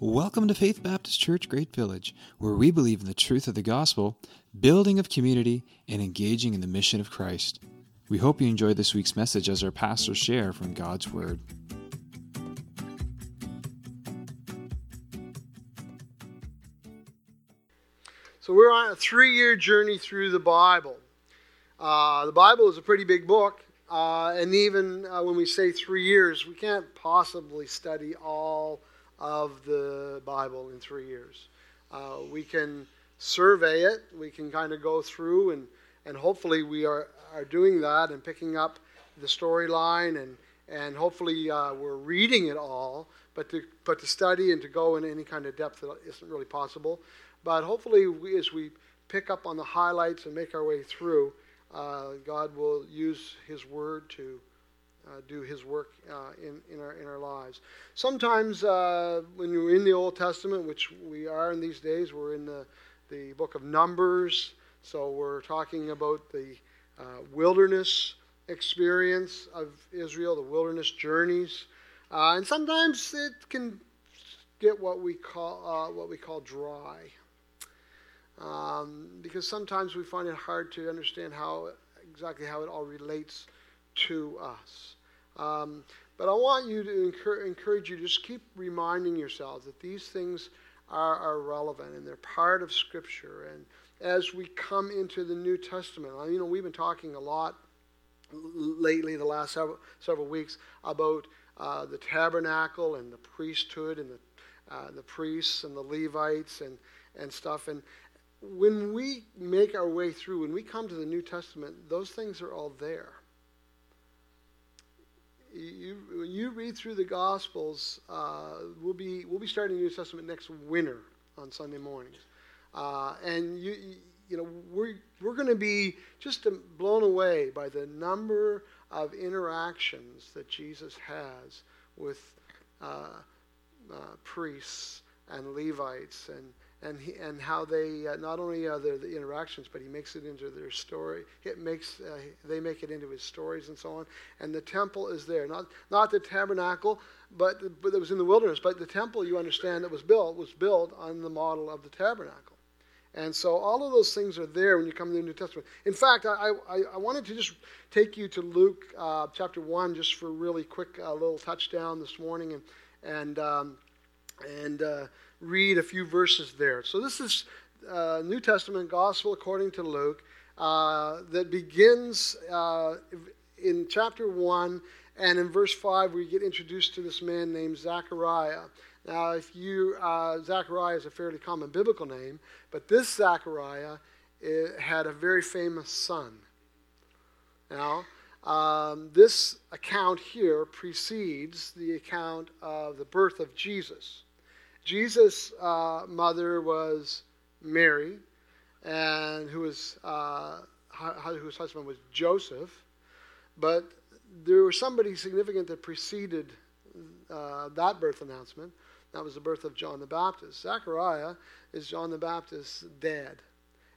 Welcome to Faith Baptist Church Great Village, where we believe in the truth of the gospel, building of community, and engaging in the mission of Christ. We hope you enjoy this week's message as our pastors share from God's Word. So, we're on a three year journey through the Bible. Uh, the Bible is a pretty big book, uh, and even uh, when we say three years, we can't possibly study all of the Bible in three years. Uh, we can survey it, we can kind of go through, and, and hopefully we are, are doing that and picking up the storyline, and, and hopefully uh, we're reading it all. But to, but to study and to go in any kind of depth isn't really possible. But hopefully, we, as we pick up on the highlights and make our way through, uh, God will use His Word to uh, do His work uh, in, in, our, in our lives. Sometimes uh, when you're in the Old Testament, which we are in these days, we're in the, the book of Numbers, so we're talking about the uh, wilderness experience of Israel, the wilderness journeys. Uh, and sometimes it can get what we call, uh, what we call dry. Um, because sometimes we find it hard to understand how exactly how it all relates to us. Um, but I want you to encourage, you to just keep reminding yourselves that these things are, are relevant and they're part of Scripture. And as we come into the New Testament, you know, we've been talking a lot lately, the last several, several weeks, about uh, the tabernacle and the priesthood and the, uh, the priests and the Levites and, and stuff. And when we make our way through, when we come to the New Testament, those things are all there you, when you read through the Gospels, uh, we'll be we'll be starting the New Testament next winter on Sunday mornings, uh, and you, you know we're we're going to be just blown away by the number of interactions that Jesus has with uh, uh priests and Levites and and he, and how they uh, not only are there the interactions, but he makes it into their story. It makes uh, they make it into his stories and so on. And the temple is there, not not the tabernacle, but but it was in the wilderness. But the temple, you understand, that was built was built on the model of the tabernacle. And so all of those things are there when you come to the New Testament. In fact, I, I, I wanted to just take you to Luke uh, chapter 1 just for really quick uh, little touchdown this morning. And, and, um, and uh, read a few verses there. So this is uh, New Testament Gospel according to Luke uh, that begins uh, in chapter 1, and in verse 5, we get introduced to this man named Zechariah. Now, if you, uh, Zechariah is a fairly common biblical name, but this Zechariah eh, had a very famous son. Now, um, this account here precedes the account of the birth of Jesus. Jesus' uh, mother was Mary, and who was uh, whose husband was Joseph. But there was somebody significant that preceded uh, that birth announcement. That was the birth of John the Baptist. Zechariah is John the Baptist's dad,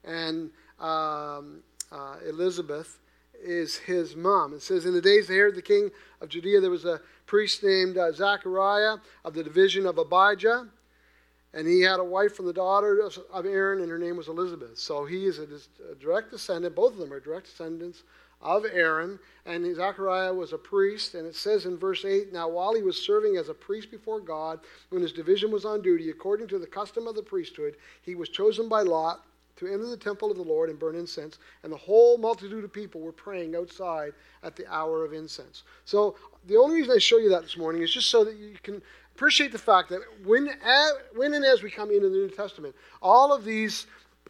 and um, uh, Elizabeth is his mom. It says, In the days of Herod the king of Judea, there was a priest named uh, Zechariah of the division of Abijah. And he had a wife from the daughter of Aaron, and her name was Elizabeth. So he is a, direct descendant, both of them are direct descendants of Aaron. And Zechariah was a priest. And it says in verse 8 Now, while he was serving as a priest before God, when his division was on duty, according to the custom of the priesthood, he was chosen by Lot to enter the temple of the Lord and burn incense. And the whole multitude of people were praying outside at the hour of incense. So the only reason I show you that this morning is just so that you can appreciate the fact that when, when and as we come into the New Testament, all of these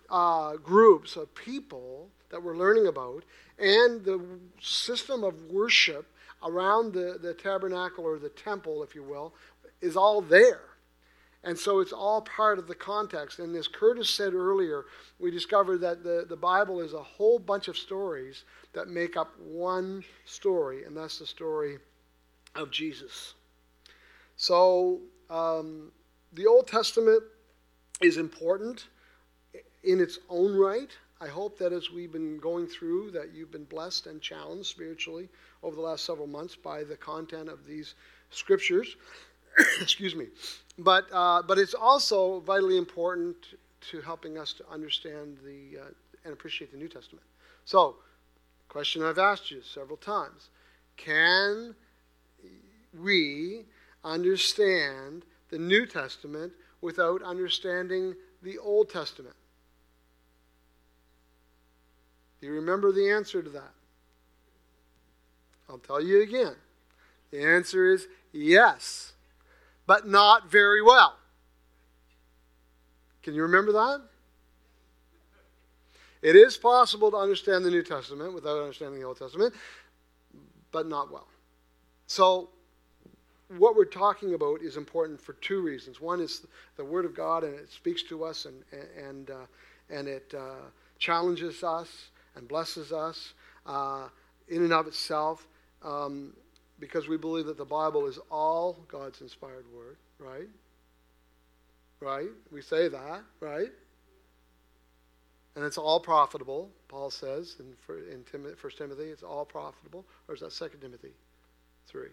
uh, groups of people that we're learning about and the system of worship around the, the tabernacle or the temple, if you will, is all there. And so it's all part of the context. And as Curtis said earlier, we discovered that the, the Bible is a whole bunch of stories that make up one story, and that's the story of Jesus. So um, the Old Testament is important in its own right. I hope that as we've been going through, that you've been blessed and challenged spiritually over the last several months by the content of these scriptures. Excuse me. But, uh, but it's also vitally important to helping us to understand the, uh, and appreciate the New Testament. So, question I've asked you several times Can we understand the New Testament without understanding the Old Testament? Do you remember the answer to that? I'll tell you again. The answer is yes, but not very well. Can you remember that? It is possible to understand the New Testament without understanding the Old Testament, but not well. So, what we're talking about is important for two reasons. One is the Word of God, and it speaks to us, and and uh, and it uh, challenges us and blesses us uh, in and of itself, um, because we believe that the Bible is all God's inspired Word, right? Right? We say that, right? And it's all profitable, Paul says in, in Tim, 1 Timothy, it's all profitable. Or is that 2 Timothy 3?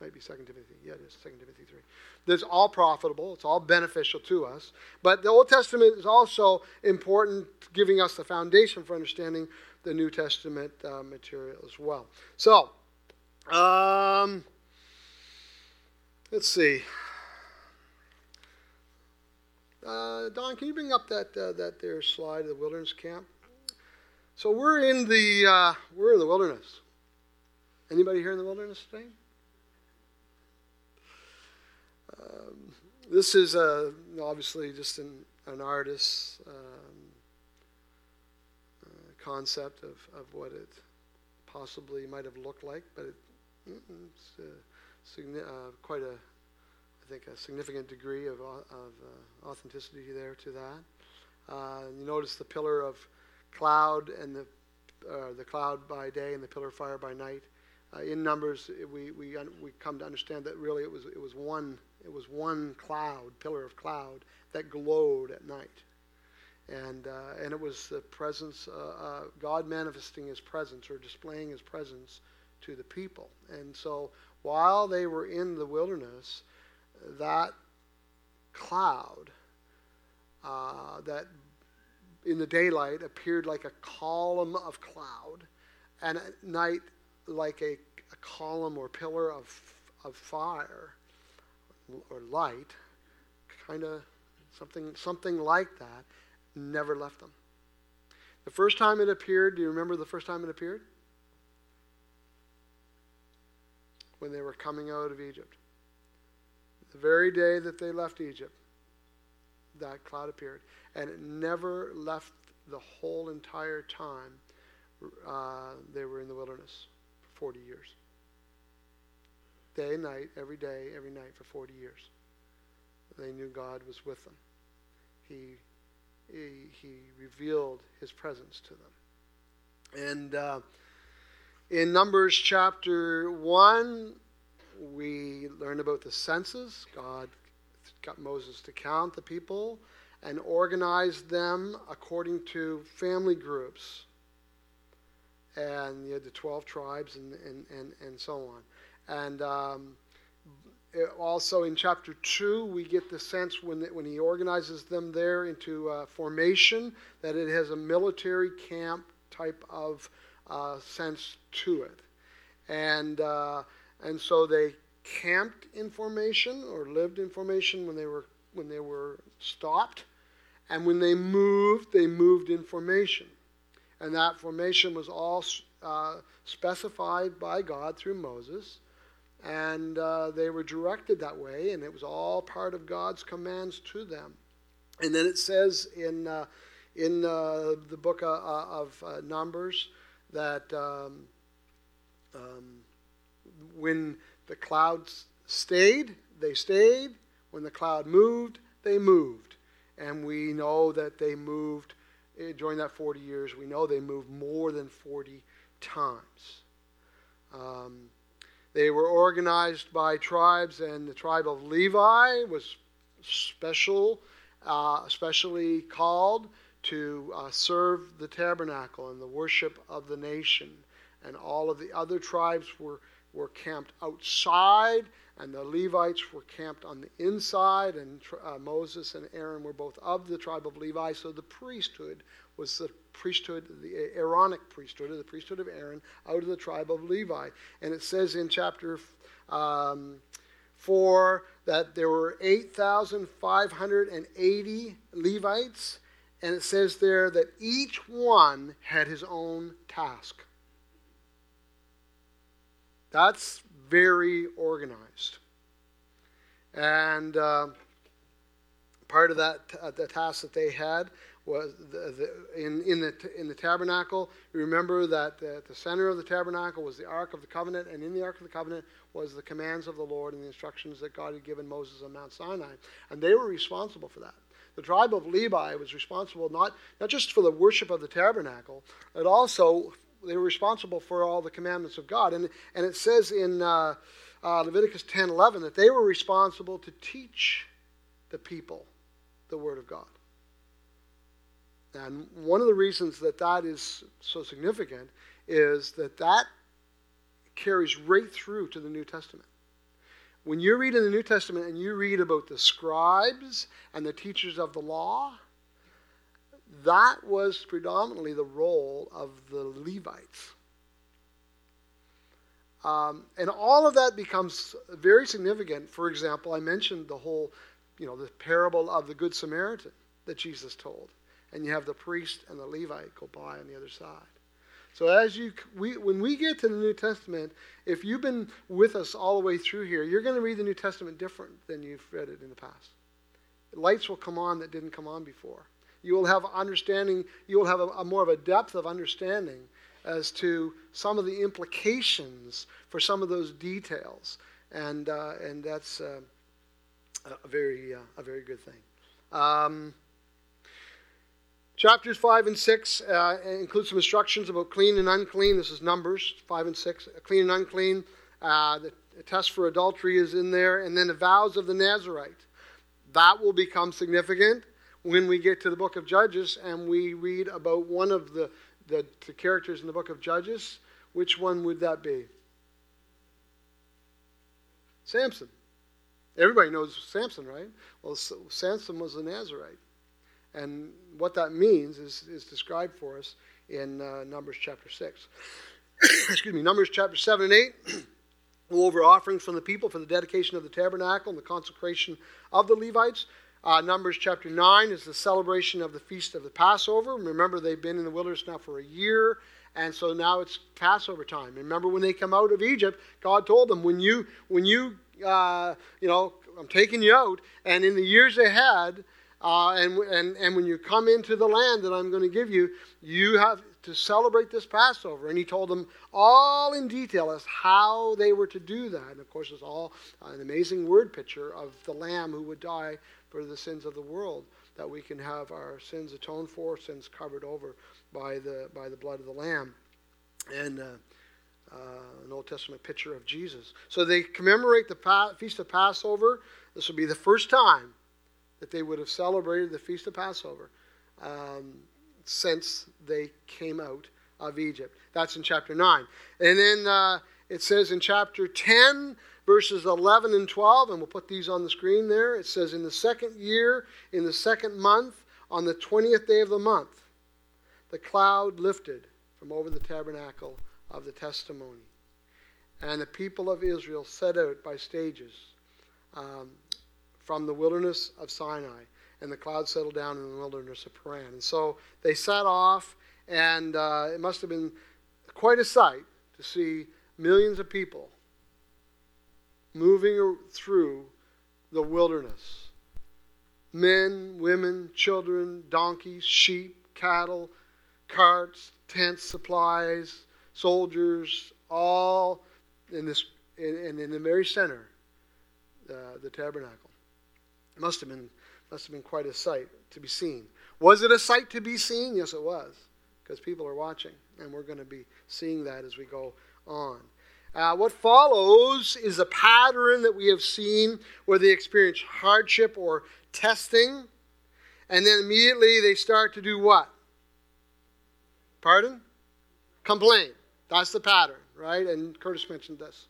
Might be 2 Timothy. Yeah, it is 2 Timothy 3. It's all profitable, it's all beneficial to us. But the Old Testament is also important, giving us the foundation for understanding the New Testament uh, material as well. So, um, let's see. Uh, Don, can you bring up that uh, that there slide of the wilderness camp? So we're in the uh, we're in the wilderness. Anybody here in the wilderness today? This is obviously just an, an artist's um, uh, concept of, of what it possibly might have looked like, but it, it's uh, quite a, I think, a significant degree of, of uh, authenticity there to that. Uh, you notice the pillar of cloud and the, uh, the cloud by day and the pillar of fire by night. Uh, in Numbers, we, we, we come to understand that really it was, it was one it was one cloud, pillar of cloud, that glowed at night. And, uh, and it was the presence, uh, uh, God manifesting his presence or displaying his presence to the people. And so while they were in the wilderness, that cloud uh, that in the daylight appeared like a column of cloud, and at night like a, a column or pillar of, of fire or light, kind of something, something like that, never left them. The first time it appeared, do you remember the first time it appeared? When they were coming out of Egypt. The very day that they left Egypt, that cloud appeared. And it never left the whole entire time uh, they were in the wilderness for 40 years. Day and night, every day, every night for 40 years. They knew God was with them. He, he, he revealed his presence to them. And uh, in Numbers chapter 1, we learn about the census. God got Moses to count the people and organize them according to family groups. And you had the 12 tribes and, and, and, and so on. And um, also in chapter 2, we get the sense when, when he organizes them there into formation that it has a military camp type of uh, sense to it. And uh, and so they camped in formation or lived in formation when they were when they were stopped, and when they moved, they moved in formation, and that formation was all uh, specified by God through Moses, and uh, they were directed that way, and it was all part of God's commands to them. And then it says in uh, in uh, the book uh, of uh, Numbers that um, um, when the clouds stayed, they stayed. When the cloud moved, they moved. And we know that they moved eh, during that 40 years, we know they moved more than 40 times. Um, they were organized by tribes, and the tribe of Levi was special, uh, especially called to uh, serve the tabernacle and the worship of the nation. And all of the other tribes were were camped outside, and the Levites were camped on the inside, and uh, Moses and Aaron were both of the tribe of Levi. So the priesthood was the priesthood, the Aaronic priesthood, or the priesthood of Aaron, out of the tribe of Levi. And it says in chapter um, 4 that there were 8,580 Levites, and it says there that each one had his own task. That's very organized. And uh, part of that, uh, the task that they had was the, the, in, in, the, in the tabernacle. Remember that at the center of the tabernacle was the Ark of the Covenant, and in the Ark of the Covenant was the commands of the Lord and the instructions that God had given Moses on Mount Sinai. And they were responsible for that. The tribe of Levi was responsible not, not just for the worship of the tabernacle, but also they were responsible for all the commandments of God. And, and it says in uh, uh, Leviticus 10 11 that they were responsible to teach the people the Word of God. And one of the reasons that that is so significant is that that carries right through to the New Testament. When you read in the New Testament and you read about the scribes and the teachers of the law, that was predominantly the role of the Levites. Um, and all of that becomes very significant. For example, I mentioned the whole, you know, the parable of the Good Samaritan that Jesus told. And you have the priest and the Levite go by on the other side. So as you we, when we get to the New Testament, if you've been with us all the way through here, you're going to read the New Testament different than you've read it in the past. Lights will come on that didn't come on before. You will have understanding, you will have a, a more of a depth of understanding as to some of the implications for some of those details. And, uh, and that's uh, a, very, uh, a very good thing. Um, chapters 5 and 6 uh, include some instructions about clean and unclean. This is Numbers 5 and 6. Clean and unclean. Uh, the test for adultery is in there. And then the vows of the Nazarite. That will become significant when we get to the book of Judges and we read about one of the, the, the characters in the book of Judges, which one would that be? Samson. Everybody knows Samson, right? Well, Samson was a Nazarite. And what that means is, is described for us in uh, Numbers chapter 6. Excuse me, Numbers chapter 7 and 8. We'll over offerings from the people for the dedication of the tabernacle and the consecration of the Levites. Uh, Numbers chapter 9 is the celebration of the feast of the Passover. Remember, they've been in the wilderness now for a year, and so now it's Passover time. Remember, when they come out of Egypt, God told them, when you, when you, uh, you know, I'm taking you out, and in the years ahead, uh, and, and, and when you come into the land that I'm going to give you, you have to celebrate this Passover. And he told them all in detail as how they were to do that. And of course, it's all an amazing word picture of the Lamb who would die for the sins of the world, that we can have our sins atoned for, sins covered over by the, by the blood of the Lamb. And uh, uh, an Old Testament picture of Jesus. So they commemorate the pa- Feast of Passover. This will be the first time that they would have celebrated the Feast of Passover um, since they came out of Egypt. That's in chapter 9. And then uh, it says in chapter 10 verses 11 and 12, and we'll put these on the screen there. It says, In the second year, in the second month, on the 20th day of the month, the cloud lifted from over the tabernacle of the testimony. And the people of Israel set out by stages um, from the wilderness of Sinai, and the cloud settled down in the wilderness of Paran. And so they set off, and uh, it must have been quite a sight to see millions of people moving through the wilderness. Men, women, children, donkeys, sheep, cattle, carts, tents, supplies, soldiers, all in this, and in, the very center, uh, the tabernacle. It must have been must have been quite a sight to be seen. Was it a sight to be seen? Yes, it was, because people are watching, and we're going to be seeing that as we go on. Uh, what follows is a pattern that we have seen where they experience hardship or testing, and then immediately they start to do what? Pardon? Complain. That's the pattern, right? And Curtis mentioned this.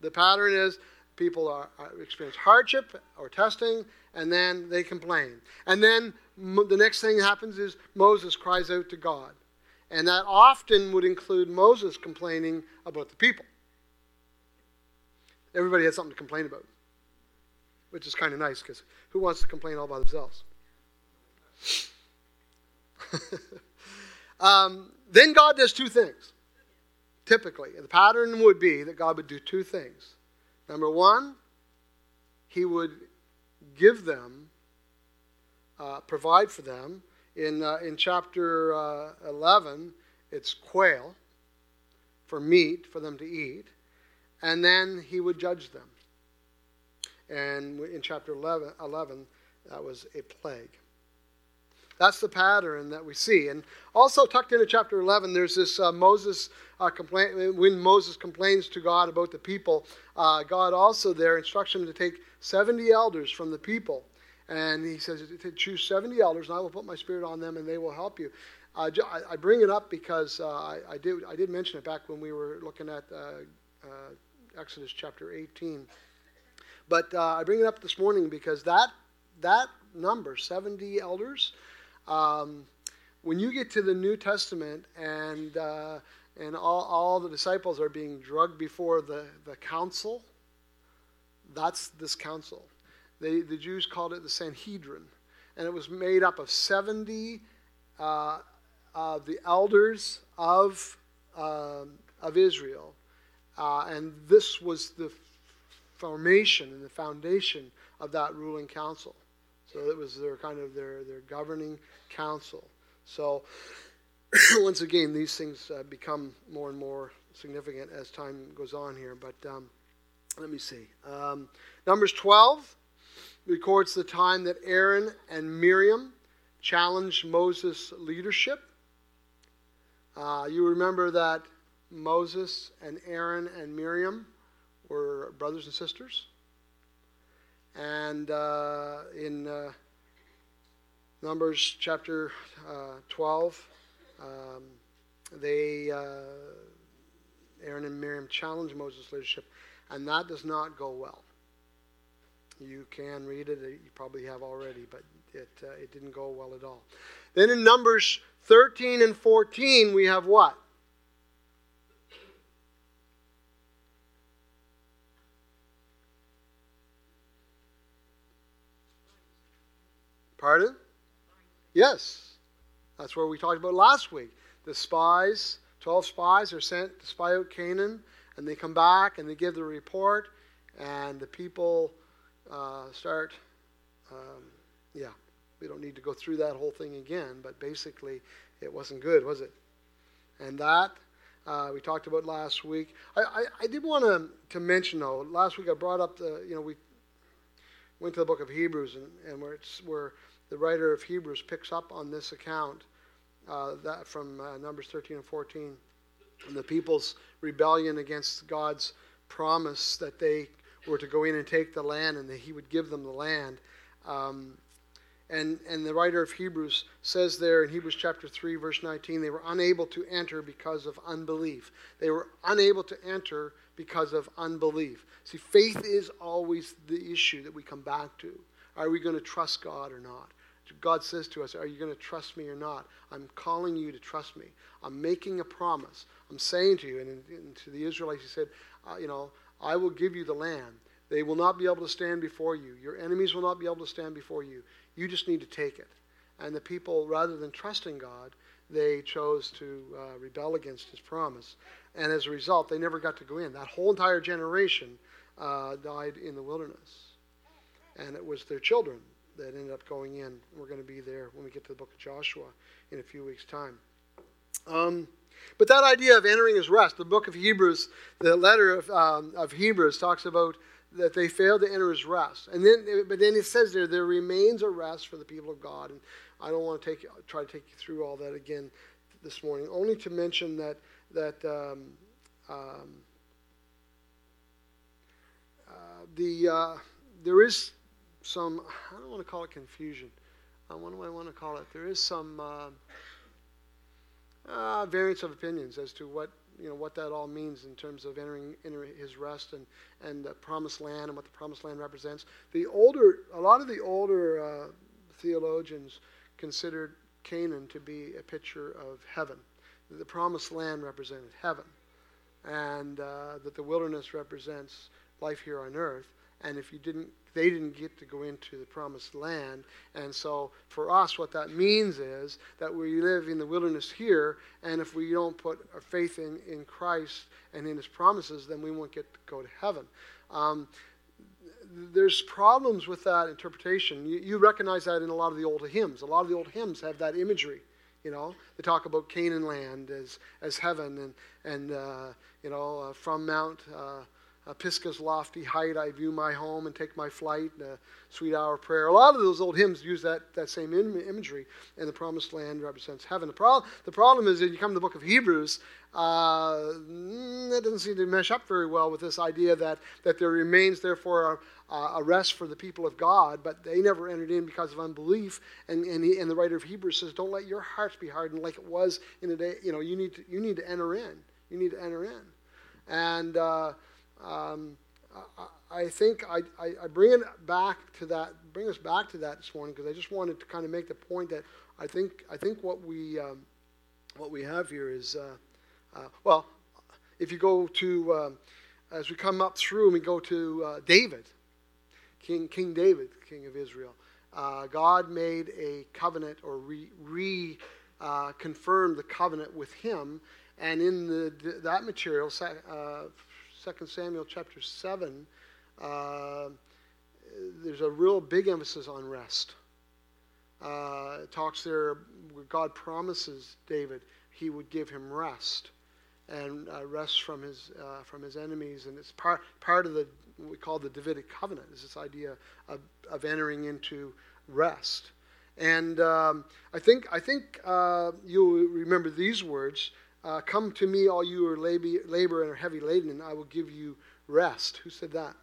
The pattern is people are, are experience hardship or testing, and then they complain. And then the next thing that happens is Moses cries out to God. And that often would include Moses complaining about the people. Everybody had something to complain about, which is kind of nice because who wants to complain all by themselves? um, then God does two things. Typically, the pattern would be that God would do two things. Number one, He would give them, uh, provide for them. In, uh, in chapter uh, 11, it's quail for meat for them to eat, and then He would judge them. And in chapter 11, 11 that was a plague. That's the pattern that we see. And also tucked into chapter 11, there's this uh, Moses uh, complaint. When Moses complains to God about the people, uh, God also there instructs him to take 70 elders from the people. And he says, choose 70 elders, and I will put my spirit on them, and they will help you. I, bring it up because uh, I, I, did, I did mention it back when we were looking at uh, uh, Exodus chapter 18. But I bring it up this morning because that, that number, 70 elders, um, when you get to the New Testament and, uh, and all, all the disciples are being drugged before the, the council, that's this council. They, the Jews called it the Sanhedrin. And it was made up of 70 uh, of the elders of, uh, of Israel. Uh, and this was the formation and the foundation of that ruling council. So it was their kind of their, their governing council. So once again, these things uh, become more and more significant as time goes on here. But um, let me see. Um, Numbers 12 records the time that Aaron and Miriam challenged Moses' leadership. Uh, you remember that Moses and Aaron and Miriam were brothers and sisters. And uh, in uh, Numbers chapter uh, 12, um, they, uh, Aaron and Miriam challenge Moses' leadership, and that does not go well. You can read it, you probably have already, but it, uh, it didn't go well at all. Then in Numbers 13 and 14, we have what? Pardon? Yes. That's where we talked about last week. The spies, 12 spies, are sent to spy out Canaan, and they come back and they give the report, and the people uh, start, um, yeah, we don't need to go through that whole thing again, but basically it wasn't good, was it? And that uh, we talked about last week. I, I, I did want to, to mention, though, last week I brought up the, you know, we went to the book of Hebrews, and, and where, it's, where the writer of Hebrews picks up on this account uh, that from uh, Numbers 13 and 14, and the people's rebellion against God's promise that they were to go in and take the land and that He would give them the land. Um, and, and the writer of Hebrews says there in Hebrews chapter 3, verse 19, they were unable to enter because of unbelief. They were unable to enter because of unbelief. See, faith is always the issue that we come back to. Are we going to trust God or not? God says to us, Are you going to trust me or not? I'm calling you to trust me. I'm making a promise. I'm saying to you, and, and to the Israelites, He said, uh, You know, I will give you the land. They will not be able to stand before you. Your enemies will not be able to stand before you. You just need to take it. And the people, rather than trusting God, they chose to uh, rebel against His promise. And as a result, they never got to go in. That whole entire generation uh, died in the wilderness. And it was their children that ended up going in. We're going to be there when we get to the book of Joshua in a few weeks' time. Um, but that idea of entering his rest, the book of Hebrews, the letter of, um, of Hebrews talks about that they failed to enter his rest. And then, but then it says there, there remains a rest for the people of God. And I don't want to take try to take you through all that again this morning. Only to mention that that um, um, uh, the uh, there is some, I don't want to call it confusion. What do I want to call it? There is some uh, uh, variance of opinions as to what you know what that all means in terms of entering, entering his rest and and the promised land and what the promised land represents. The older, a lot of the older uh, theologians considered Canaan to be a picture of heaven. The promised land represented heaven, and uh, that the wilderness represents life here on earth. And if you didn't, they didn't get to go into the promised land. And so for us, what that means is that we live in the wilderness here, and if we don't put our faith in, in Christ and in his promises, then we won't get to go to heaven. Um, there's problems with that interpretation. You, you, recognize that in a lot of the old hymns. A lot of the old hymns have that imagery. You know, they talk about Canaan land as as heaven, and and uh, you know uh, from Mount. Uh, uh, Pisgah's lofty height, I view my home and take my flight, uh, sweet hour of prayer. A lot of those old hymns use that, that same Im- imagery, and the promised land represents heaven. The, pro- the problem is that you come to the book of Hebrews, uh, mm, that doesn't seem to mesh up very well with this idea that, that there remains, therefore, a, a rest for the people of God, but they never entered in because of unbelief. And, and, he, and the writer of Hebrews says, Don't let your hearts be hardened like it was in the day. You know, you need to, you need to enter in. You need to enter in. And. Uh, um, I, I, think I, I, bring it back to that, bring us back to that this morning because I just wanted to kind of make the point that I think I think what we um, what we have here is uh, uh, well, if you go to um, as we come up through and we go to uh, David, King King David, King of Israel, uh, God made a covenant or re, re uh, confirmed the covenant with him, and in the, that material, uh, 2 Samuel chapter 7, uh, there's a real big emphasis on rest. Uh, it talks there where God promises David he would give him rest and uh, rest from his uh, from his enemies, and it's part part of the what we call the Davidic covenant. Is this idea of, of entering into rest, and um, I think I think uh, you'll remember these words. Uh, Come to me, all you who are labor, and are heavy laden, and I will give you rest. Who said that?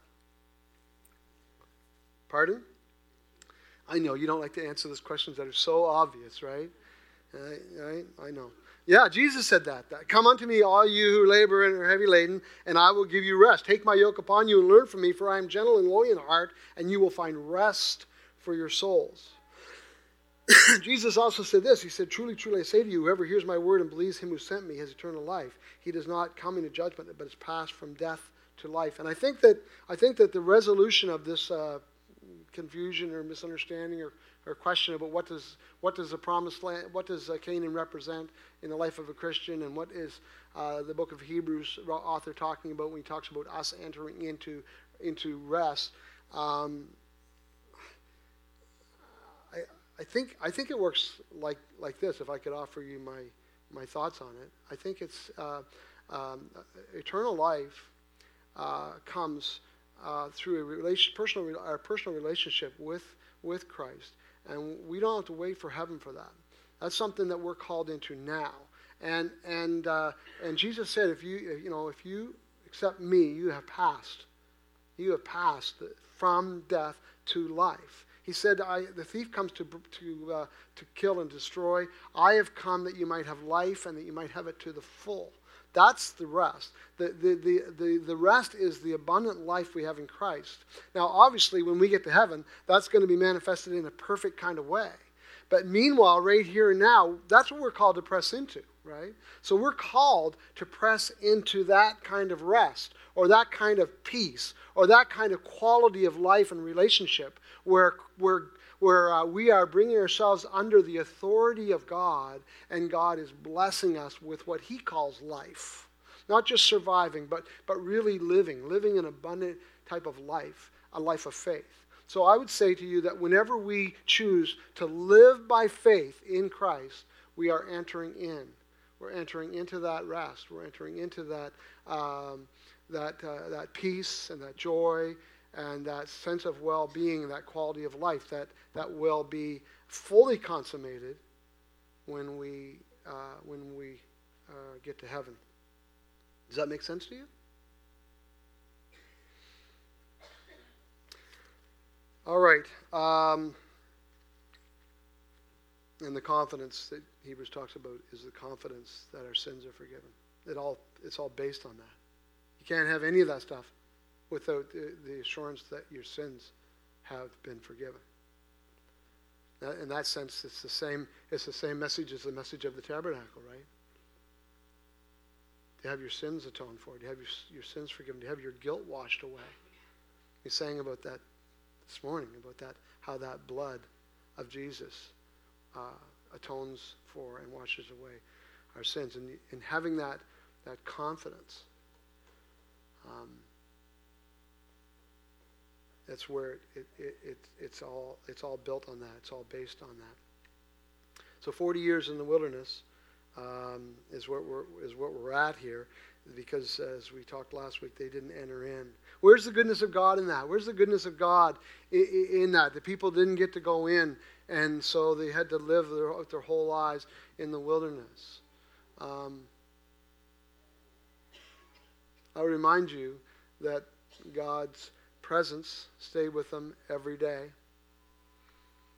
Pardon? I know you don't like to answer those questions that are so obvious, right? I know. Yeah, Jesus said that, that. Come unto me, all you who labor and are heavy laden, and I will give you rest. Take my yoke upon you and learn from me, for I am gentle and lowly in heart, and you will find rest for your souls. Jesus also said this He said, Truly, truly, I say to you, whoever hears my word and believes him who sent me has eternal life. He does not come into judgment, but is passed from death to life. And I think that, I think that the resolution of this uh, confusion or misunderstanding or, or question about what does, what does the promised land, what does uh, Canaan represent in the life of a Christian, and what is uh, the book of Hebrews author talking about when he talks about us entering into, into rest. Um, I think I think it works like like this. If I could offer you my my thoughts on it, I think it's uh, um, eternal life uh, comes uh, through a relation, personal our personal relationship with with Christ, and we don't have to wait for heaven for that. That's something that we're called into now. And and uh, and Jesus said, if you you know if you accept me, you have passed. You have passed from death to life. He said, The thief comes to, to, uh, to kill and destroy. I have come that you might have life and that you might have it to the full. That's the rest. The, the, the, the, the rest is the abundant life we have in Christ. Now, obviously, when we get to heaven, that's going to be manifested in a perfect kind of way. But meanwhile, right here and now, that's what we're called to press into, right? So we're called to press into that kind of rest or that kind of peace or that kind of quality of life and relationship where, where, where uh, we are bringing ourselves under the authority of God, and God is blessing us with what He calls life. Not just surviving, but, but really living, living an abundant type of life, a life of faith. So I would say to you that whenever we choose to live by faith in Christ, we are entering in. We're entering into that rest. We're entering into that, um, that, uh, that peace and that joy and that sense of well being, that quality of life, that, that will be fully consummated when we, uh, when we uh, get to heaven. Does that make sense to you? All right. Um, and the confidence that Hebrews talks about is the confidence that our sins are forgiven. It all, it's all based on that. You can't have any of that stuff without the, the assurance that your sins have been forgiven. In that sense, it's the same. It's the same message as the message of the tabernacle, right? To have your sins atoned for? to have your, your sins forgiven? to have your guilt washed away? We sang about that this morning, about that, how that blood of Jesus uh, atones for and washes away our sins. And, and having that, that confidence, um, that's where it, it, it, it's, all, it's all built on that. It's all based on that. So 40 years in the wilderness um, is, what we're, is what we're at here because as we talked last week, they didn't enter in. Where's the goodness of God in that? Where's the goodness of God in, in that? The people didn't get to go in, and so they had to live their, their whole lives in the wilderness. Um, I'll remind you that God's presence stayed with them every day.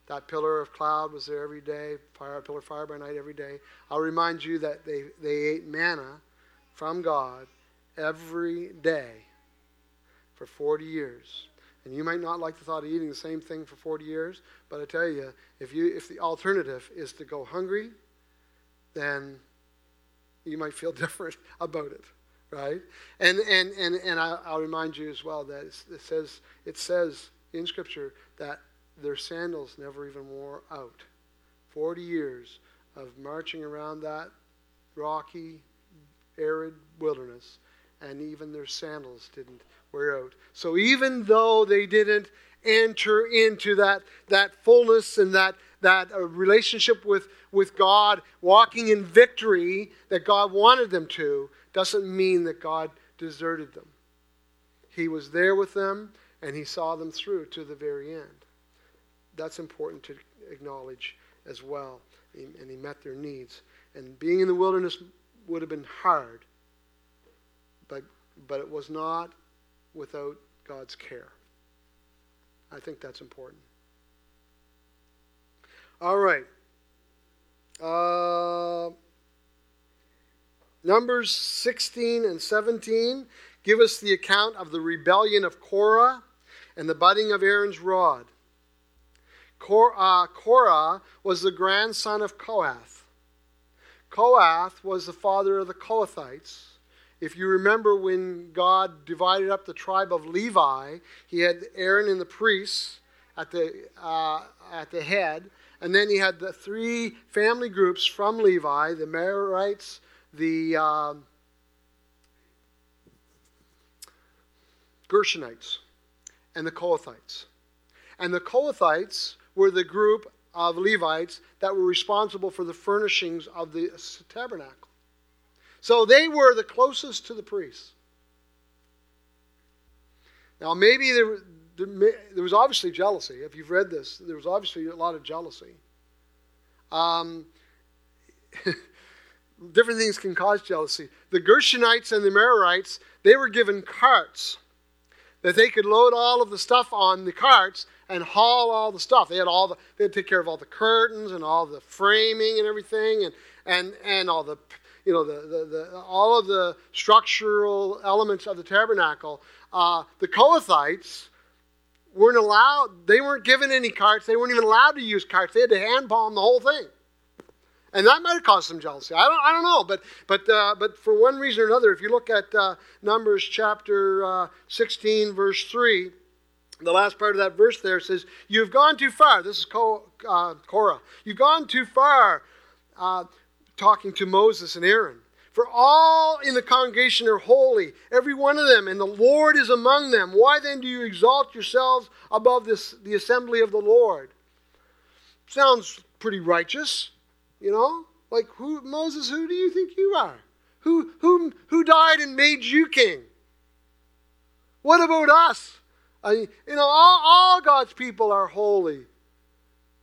That pillar of cloud was there every day, fire, pillar of fire by night every day. I'll remind you that they, they ate manna from God every day for 40 years. And you might not like the thought of eating the same thing for 40 years, but I tell you, if, you, if the alternative is to go hungry, then you might feel different about it right? And and and and I, will remind you as well that it says it says in Scripture that their sandals never even wore out. Forty years of marching around that rocky, arid wilderness, and even their sandals didn't wear out. So even though they didn't enter into that that fullness and that that uh, relationship with, with God, walking in victory that God wanted them to, doesn't mean that God deserted them. He was there with them and he saw them through to the very end. That's important to acknowledge as well. And he met their needs. And being in the wilderness would have been hard, but, but it was not without God's care. I think that's important. All right. Uh, Numbers 16 and 17 give us the account of the rebellion of Korah and the budding of Aaron's rod. Uh, Korah was the grandson of Kohath. Kohath was the father of the Kohathites. If you remember when God divided up the tribe of Levi, he had Aaron and the priests at the, uh, at the head, and then he had the three family groups from Levi the Merarites, the um, Gershonites, and the Kohathites. And the Kohathites were the group of Levites that were responsible for the furnishings of the tabernacle. So they were the closest to the priests. Now, maybe there, there, was obviously jealousy. If you've read this, there was obviously a lot of jealousy. Um, different things can cause jealousy. The Gershonites and the Merarites, they were given carts that they could load all of the stuff on the carts and haul all the stuff. They had all the they'd take care of all the curtains and all the framing and everything and and and all the you know the, the, the all of the structural elements of the tabernacle. Uh, the Kohathites weren't allowed, they weren't given any carts. They weren't even allowed to use carts. They had to hand palm the whole thing. And that might have caused some jealousy. I don't, I don't know. But, but, uh, but for one reason or another, if you look at uh, Numbers chapter uh, 16, verse 3, the last part of that verse there says, You've gone too far. This is uh, Korah. You've gone too far, uh, talking to Moses and Aaron. For all in the congregation are holy, every one of them, and the Lord is among them. Why then do you exalt yourselves above this, the assembly of the Lord? Sounds pretty righteous, you know? Like who Moses, who do you think you are? Who who who died and made you king? What about us? I you know, all, all God's people are holy.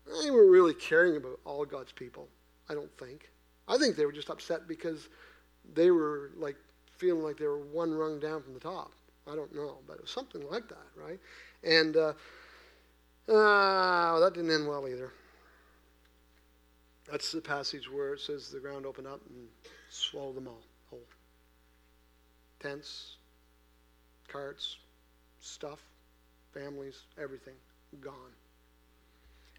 They weren't really caring about all God's people, I don't think. I think they were just upset because they were like feeling like they were one rung down from the top. I don't know, but it was something like that, right? And uh, uh, that didn't end well either. That's the passage where it says the ground opened up and swallowed them all whole. tents, carts, stuff, families, everything gone.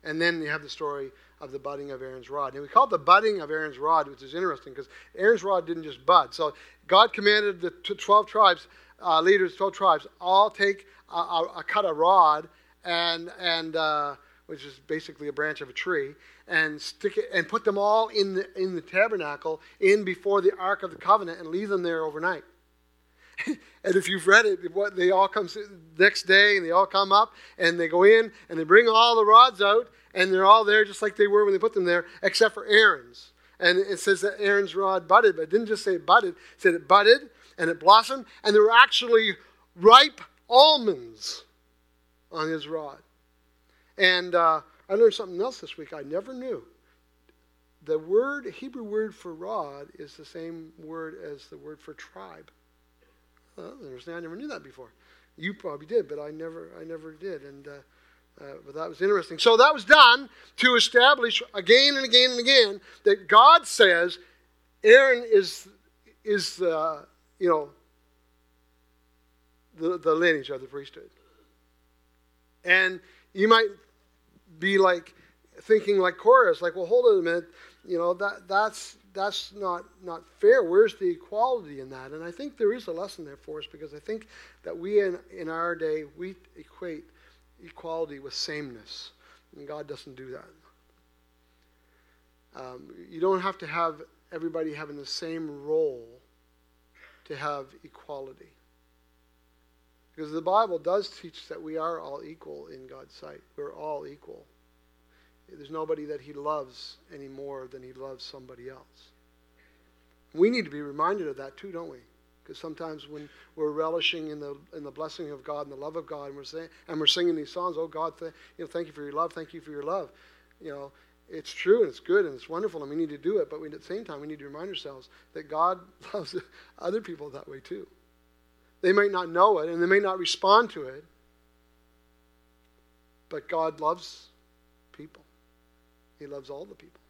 And then you have the story of the budding of Aaron's rod. And we call it the budding of Aaron's rod, which is interesting because Aaron's rod didn't just bud. So God commanded the 12 tribes, uh, leaders, 12 tribes, all take a, a, a cut a rod and and uh, which is basically a branch of a tree, and stick it and put them all in the in the tabernacle in before the ark of the covenant and leave them there overnight. and if you've read it, what they all come next day and they all come up and they go in and they bring all the rods out and they're all there just like they were when they put them there, except for Aaron's. And it says that Aaron's rod budded, but it didn't just say it budded, it said it budded and it blossomed, and there were actually ripe almonds on his rod. And uh, I learned something else this week I never knew. The word, Hebrew word for rod, is the same word as the word for tribe. Well, I never knew that before. You probably did, but I never, I never did. And uh, uh, but that was interesting. So that was done to establish again and again and again that God says Aaron is is uh, you know the, the lineage of the priesthood. And you might be like thinking like Korah, like, well, hold on a minute, you know, that that's that's not not fair. Where's the equality in that? And I think there is a lesson there for us because I think that we in in our day we equate equality with sameness, and God doesn't do that. Um, you don't have to have everybody having the same role to have equality. Because the Bible does teach that we are all equal in God's sight. We're all equal. There's nobody that he loves any more than he loves somebody else. We need to be reminded of that too, don't we? Because sometimes when we're relishing in the in the blessing of God and the love of God, and we're saying and we're singing these songs, "Oh God, th- you know, thank you for your love, thank you for your love," you know, it's true and it's good and it's wonderful, and we need to do it. But we, at the same time, we need to remind ourselves that God loves other people that way too. They might not know it and they may not respond to it, but God loves people. He loves all the people,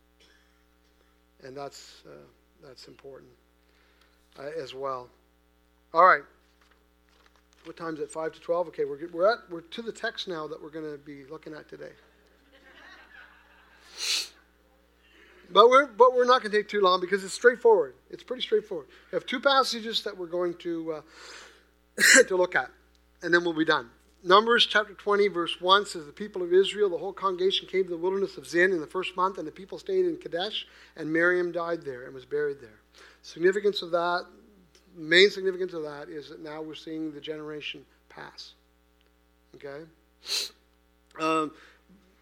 and that's uh, that's important uh, as well. All right. What time's it? Five to twelve. Okay, we're we're at we're to the text now that we're going to be looking at today. But we're, but we're not going to take too long because it's straightforward. It's pretty straightforward. We have two passages that we're going to, uh, to look at, and then we'll be done. Numbers chapter 20, verse 1 says, The people of Israel, the whole congregation came to the wilderness of Zin in the first month, and the people stayed in Kadesh, and Miriam died there and was buried there. Significance of that, main significance of that is that now we're seeing the generation pass. Okay? Um,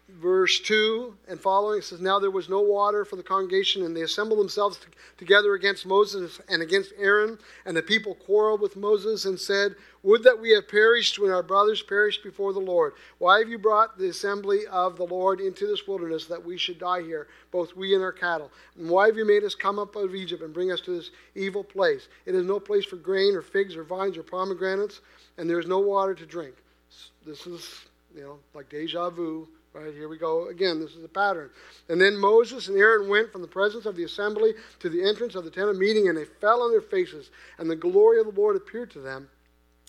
verse 2 and following, it says, Now there was no water for the congregation, and they assembled themselves together against Moses and against Aaron. And the people quarreled with Moses and said, Would that we had perished when our brothers perished before the Lord. Why have you brought the assembly of the Lord into this wilderness that we should die here, both we and our cattle? And why have you made us come up out of Egypt and bring us to this evil place? It is no place for grain or figs or vines or pomegranates, and there is no water to drink. This is, you know, like deja vu Right, here we go again. This is a pattern. And then Moses and Aaron went from the presence of the assembly to the entrance of the tent of meeting, and they fell on their faces, and the glory of the Lord appeared to them.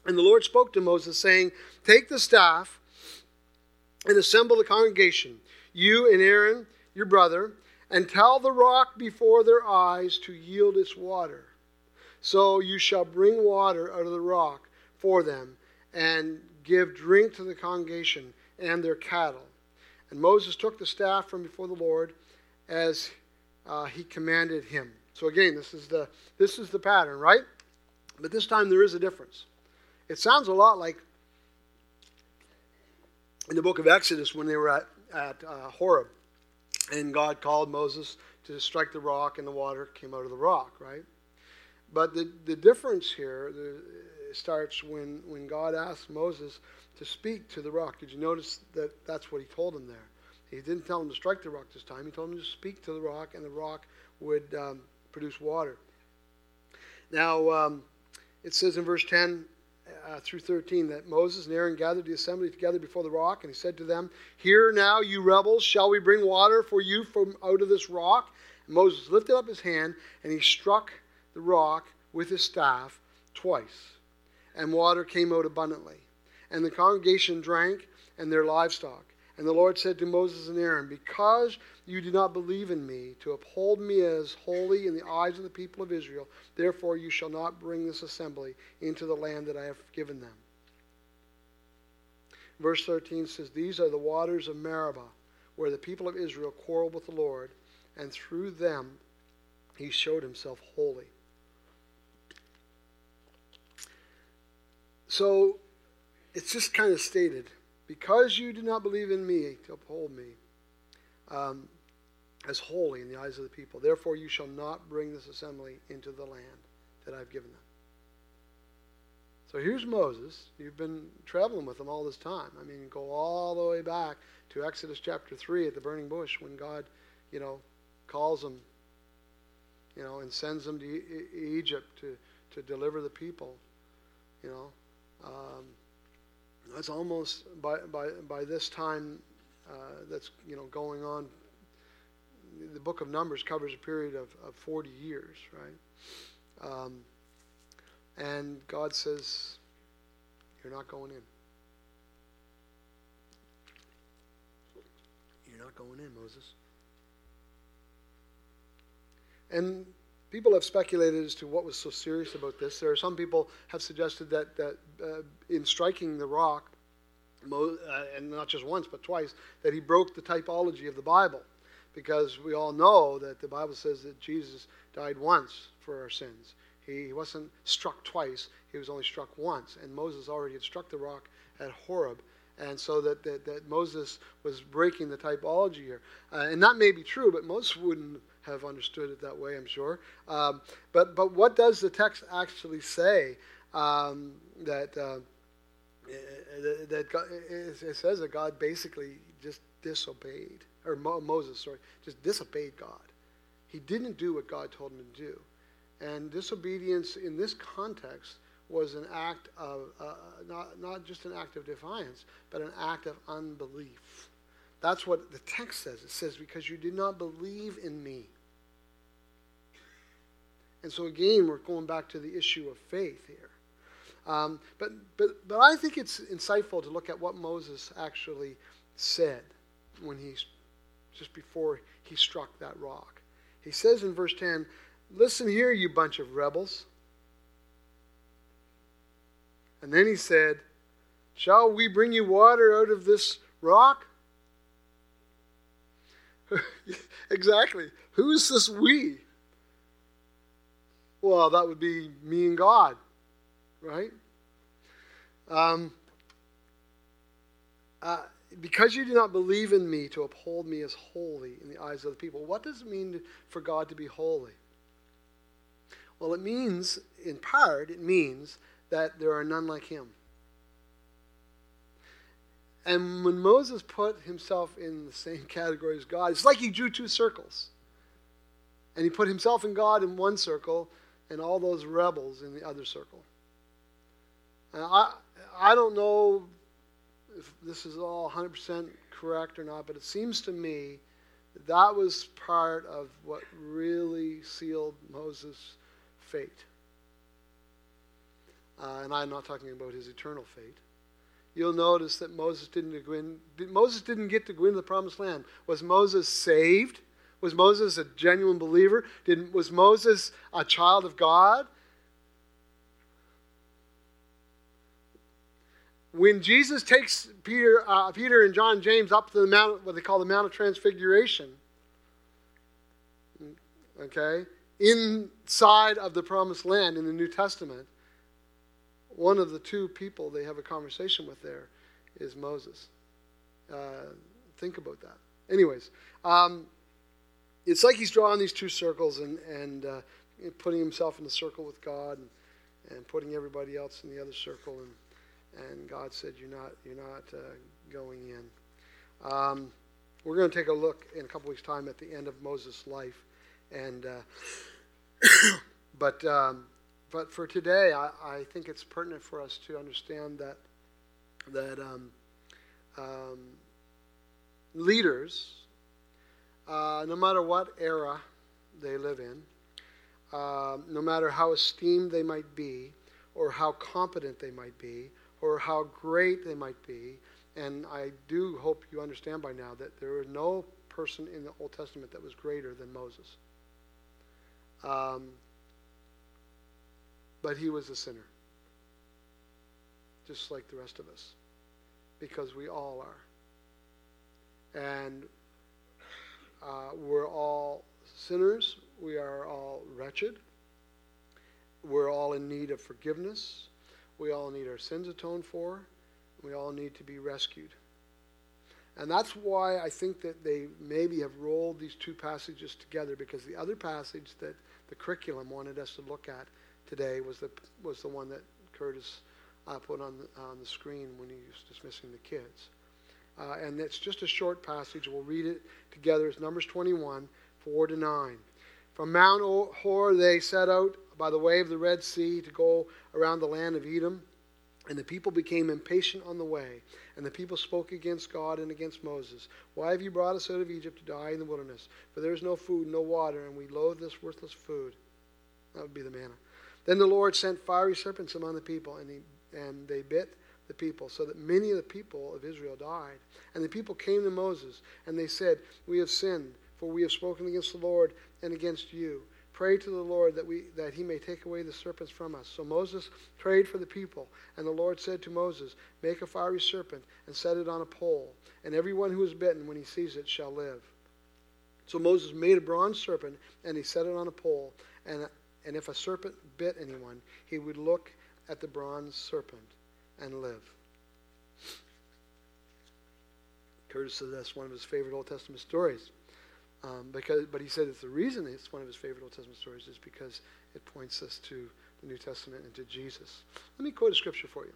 And the Lord spoke to Moses, saying, Take the staff and assemble the congregation, you and Aaron, your brother, and tell the rock before their eyes to yield its water. So you shall bring water out of the rock for them, and give drink to the congregation and their cattle. And Moses took the staff from before the Lord as uh, he commanded him. So again, this is the this is the pattern, right? But this time there is a difference. It sounds a lot like in the book of Exodus when they were at at uh, Horeb, and God called Moses to strike the rock, and the water came out of the rock, right? But the the difference here the, starts when when God asked Moses to speak to the rock. Did you notice that that's what he told him there? He didn't tell him to strike the rock this time. He told him to speak to the rock, and the rock would um, produce water. Now, um, it says in verse 10 uh, through 13 that Moses and Aaron gathered the assembly together before the rock, and he said to them, Here now, you rebels, shall we bring water for you from out of this rock? And Moses lifted up his hand, and he struck the rock with his staff, twice, and water came out abundantly. And the congregation drank, and their livestock. And the Lord said to Moses and Aaron, Because you do not believe in me, to uphold me as holy in the eyes of the people of Israel, therefore you shall not bring this assembly into the land that I have given them. Verse 13 says, These are the waters of Meribah, where the people of Israel quarreled with the Lord, and through them he showed himself holy. So it's just kind of stated because you do not believe in me to uphold me um, as holy in the eyes of the people, therefore you shall not bring this assembly into the land that I've given them. So here's Moses. You've been traveling with him all this time. I mean, go all the way back to Exodus chapter 3 at the burning bush when God, you know, calls him, you know, and sends him to e- Egypt to, to deliver the people, you know. Um, that's almost by, by, by this time uh, that's you know going on. The book of Numbers covers a period of, of 40 years, right? Um, and God says, You're not going in. You're not going in, Moses. And people have speculated as to what was so serious about this. There are some people have suggested that, that uh, in striking the rock, Mo, uh, and not just once but twice, that he broke the typology of the Bible, because we all know that the Bible says that Jesus died once for our sins. He, wasn't struck twice; he was only struck once, and Moses already had struck the rock at Horeb. And so that, that, that Moses was breaking the typology here. Uh, and that may be true, but most wouldn't have understood it that way, I'm sure. Um, but, but what does the text actually say um, that, uh, that God, it says that God basically just disobeyed, or Mo, Moses, sorry, just disobeyed God. He didn't do what God told him to do. And disobedience in this context was an act of, uh, not, not just an act of defiance, but an act of unbelief. That's what the text says. It says, because you did not believe in me. And so again, we're going back to the issue of faith here. Um, but, but, but I think it's insightful to look at what Moses actually said when he, just before he struck that rock. He says in verse 10, Listen here, you bunch of rebels. And then he said, Shall we bring you water out of this rock? exactly. Who's this we? Well, that would be me and God, right? Um, uh, because you do not believe in me to uphold me as holy in the eyes of the people. What does it mean for God to be holy? Well, it means, in part, it means that there are none like him. And when Moses put himself in the same category as God, it's like he drew two circles. And he put himself and God in one circle, and all those rebels in the other circle. And I, I don't know if this is all 100% correct or not, but it seems to me that, that was part of what really sealed Moses' fate. Uh, and I'm not talking about his eternal fate. You'll notice that Moses didn't in, Moses didn't get to go into the promised land. Was Moses saved? Was Moses a genuine believer? Did, was Moses a child of God? When Jesus takes Peter, uh, Peter and John James up to the mount, what they call the Mount of Transfiguration, okay, inside of the promised land in the New Testament, one of the two people they have a conversation with there is Moses. Uh, think about that. Anyways, um, it's like he's drawing these two circles and, and uh, putting himself in the circle with God and, and putting everybody else in the other circle. And, and God said, You're not, you're not uh, going in. Um, we're going to take a look in a couple weeks' time at the end of Moses' life. And, uh, but, um, but for today, I, I, think it's pertinent for us to understand that, that um, um leaders, uh, no matter what era they live in, uh, no matter how esteemed they might be, or how competent they might be or how great they might be. And I do hope you understand by now that there is no person in the Old Testament that was greater than Moses. Um, but he was a sinner, just like the rest of us, because we all are. And uh, we're all sinners, we are all wretched, we're all in need of forgiveness, we all need our sins atoned for, we all need to be rescued. And that's why I think that they maybe have rolled these two passages together because the other passage that the curriculum wanted us to look at today was the, was the one that Curtis uh, put on the, on the screen when he was dismissing the kids. Uh, and it's just a short passage. We'll read it together. It's Numbers 21, 4 to 9. From Mount Hor they set out by the way of the Red Sea to go around the land of Edom. And the people became impatient on the way. And the people spoke against God and against Moses. Why have you brought us out of Egypt to die in the wilderness? For there is no food, no water, and we loathe this worthless food. That would be the manna. Then the Lord sent fiery serpents among the people, and, he, and they bit the people, so that many of the people of Israel died. And the people came to Moses, and they said, We have sinned, for we have spoken against the Lord and against you. Pray to the Lord that, we, that he may take away the serpents from us. So Moses prayed for the people, and the Lord said to Moses, Make a fiery serpent and set it on a pole, and everyone who is bitten when he sees it shall live. So Moses made a bronze serpent, and he set it on a pole, and, and if a serpent bit anyone, he would look at the bronze serpent and live. Curtis says that's one of his favorite Old Testament stories. Um, because, but he said that the reason it's one of his favorite Old Testament stories is because it points us to the New Testament and to Jesus. Let me quote a scripture for you.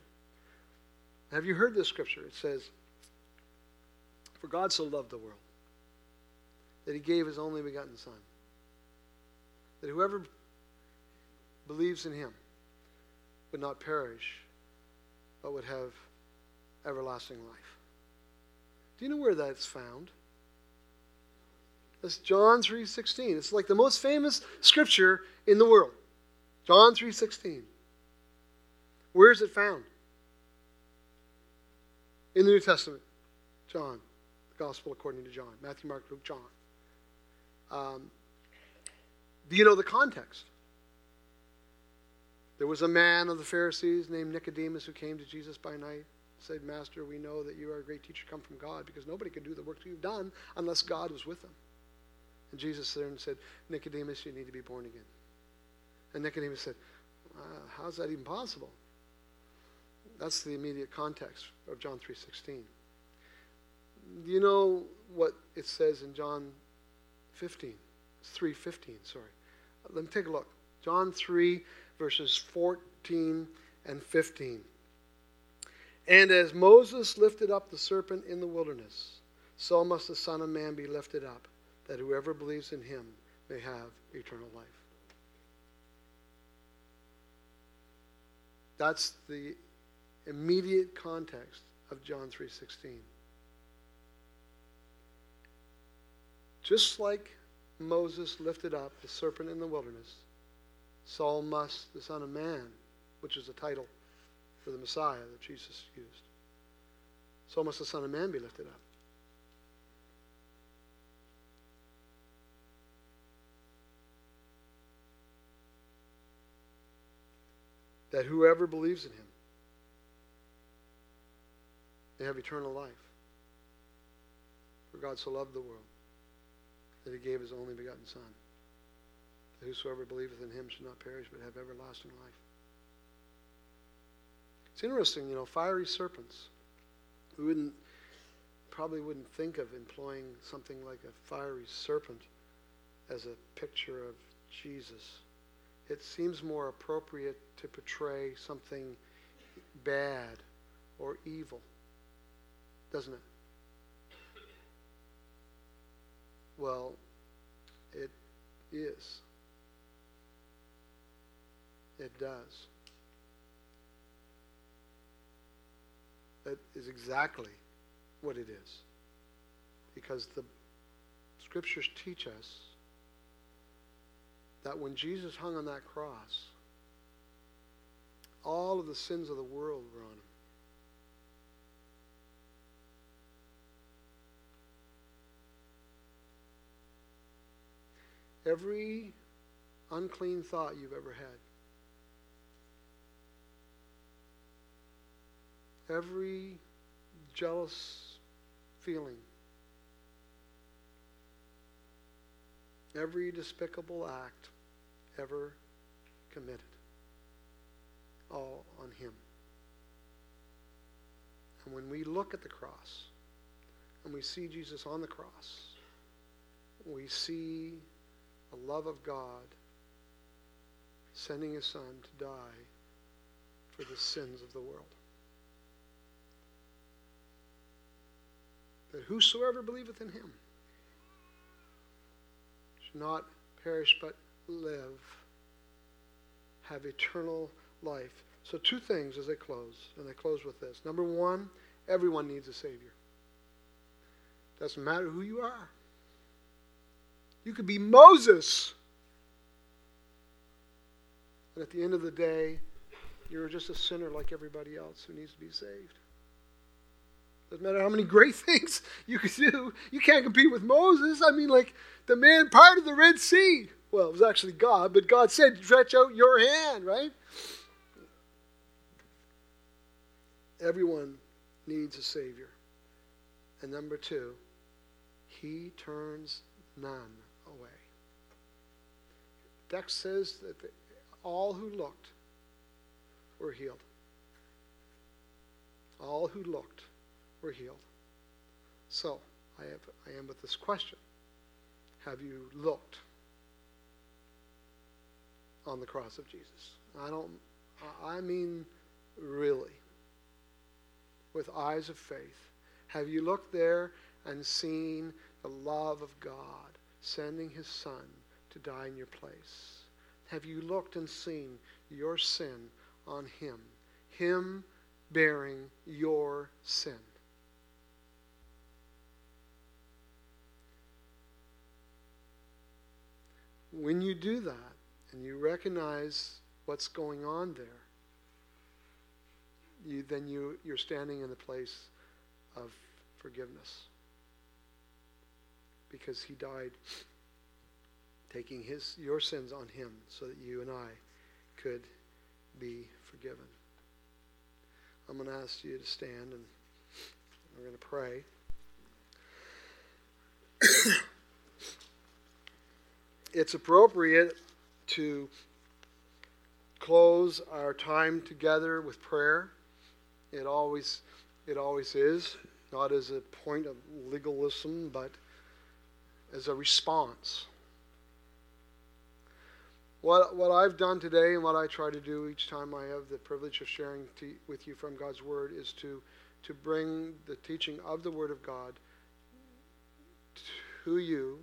Have you heard this scripture? It says, For God so loved the world that he gave his only begotten Son, that whoever believes in him would not perish, but would have everlasting life. Do you know where that's found? That's John 3:16. It's like the most famous scripture in the world. John 3:16. Where is it found? In the New Testament. John, the Gospel according to John. Matthew, Mark, Luke, John. Um, do you know the context? There was a man of the Pharisees named Nicodemus who came to Jesus by night said, Master, we know that you are a great teacher come from God because nobody could do the works you've done unless God was with them. And Jesus there and said, Nicodemus, you need to be born again. And Nicodemus said, uh, how's that even possible? That's the immediate context of John 3.16. Do you know what it says in John 15? It's 3.15, sorry. Let me take a look. John 3, verses 14 and 15. And as Moses lifted up the serpent in the wilderness, so must the Son of Man be lifted up that whoever believes in him may have eternal life. That's the immediate context of John 3:16. Just like Moses lifted up the serpent in the wilderness, so must the Son of Man, which is a title for the Messiah that Jesus used, so must the Son of Man be lifted up. That whoever believes in him may have eternal life. For God so loved the world that he gave his only begotten Son, that whosoever believeth in him should not perish but have everlasting life. It's interesting, you know, fiery serpents. We wouldn't probably wouldn't think of employing something like a fiery serpent as a picture of Jesus it seems more appropriate to portray something bad or evil, doesn't it? Well, it is. It does. That is exactly what it is. Because the scriptures teach us that when Jesus hung on that cross, all of the sins of the world were on him. Every unclean thought you've ever had. Every jealous feeling. Every despicable act ever committed. All on Him. And when we look at the cross and we see Jesus on the cross, we see the love of God sending his son to die for the sins of the world. That whosoever believeth in him not perish but live, have eternal life. So, two things as I close, and I close with this. Number one, everyone needs a Savior. Doesn't matter who you are. You could be Moses. And at the end of the day, you're just a sinner like everybody else who needs to be saved. Doesn't matter how many great things you can do, you can't compete with Moses. I mean, like the man parted the Red Sea. Well, it was actually God, but God said, stretch out your hand, right? Everyone needs a Savior. And number two, He turns none away. Text says that all who looked were healed. All who looked were healed. So, I, have, I am with this question Have you looked on the cross of Jesus? I don't, I mean, really, with eyes of faith. Have you looked there and seen the love of God sending his Son to die in your place? Have you looked and seen your sin on him? Him bearing your sin. When you do that and you recognize what's going on there, you, then you, you're standing in the place of forgiveness. Because he died taking his your sins on him so that you and I could be forgiven. I'm going to ask you to stand and we're going to pray. it's appropriate to close our time together with prayer. It always it always is, not as a point of legalism, but as a response what, what I've done today and what I try to do each time I have the privilege of sharing with you from God's Word is to, to bring the teaching of the Word of God to you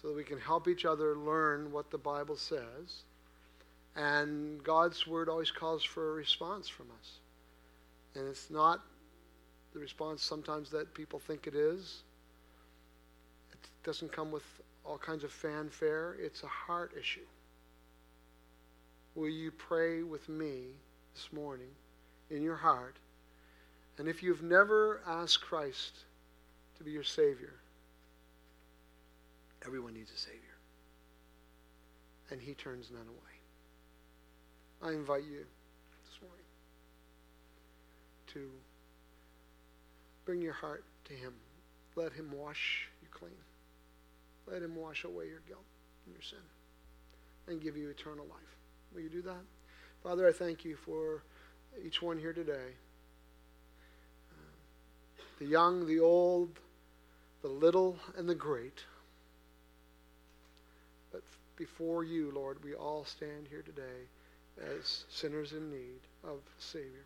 so that we can help each other learn what the Bible says. And God's Word always calls for a response from us. And it's not the response sometimes that people think it is. It doesn't come with all kinds of fanfare, it's a heart issue will you pray with me this morning in your heart? And if you've never asked Christ to be your Savior, everyone needs a Savior. And He turns none away. I invite you this morning to bring your heart to Him. Let Him wash you clean. Let Him wash away your guilt and your sin and give you eternal life. Will you do that? Father, I thank you for each one here today. Uh, the young, the old, the little, and the great. Before you, Lord, we all stand here today as sinners in need of Savior.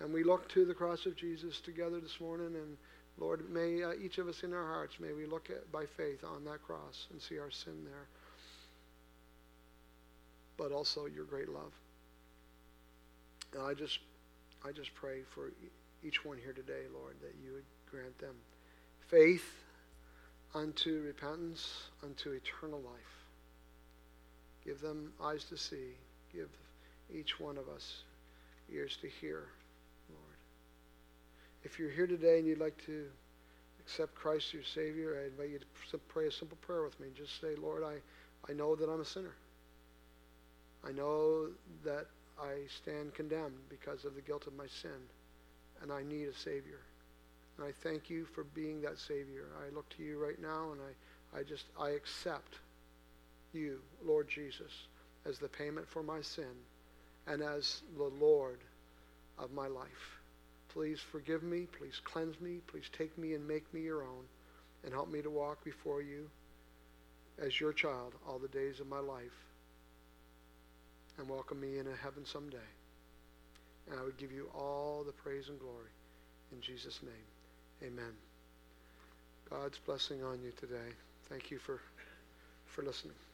And we look to the cross of Jesus together this morning, and Lord, may uh, each of us in our hearts, may we look at, by faith on that cross and see our sin there but also your great love. And I just, I just pray for each one here today, Lord, that you would grant them faith unto repentance, unto eternal life. Give them eyes to see. Give each one of us ears to hear, Lord. If you're here today and you'd like to accept Christ as your Savior, I invite you to pray a simple prayer with me. Just say, Lord, I, I know that I'm a sinner. I know that I stand condemned because of the guilt of my sin, and I need a Savior. And I thank you for being that Savior. I look to you right now, and I, I just, I accept you, Lord Jesus, as the payment for my sin and as the Lord of my life. Please forgive me. Please cleanse me. Please take me and make me your own and help me to walk before you as your child all the days of my life and welcome me into heaven someday. And I would give you all the praise and glory in Jesus' name. Amen. God's blessing on you today. Thank you for, for listening.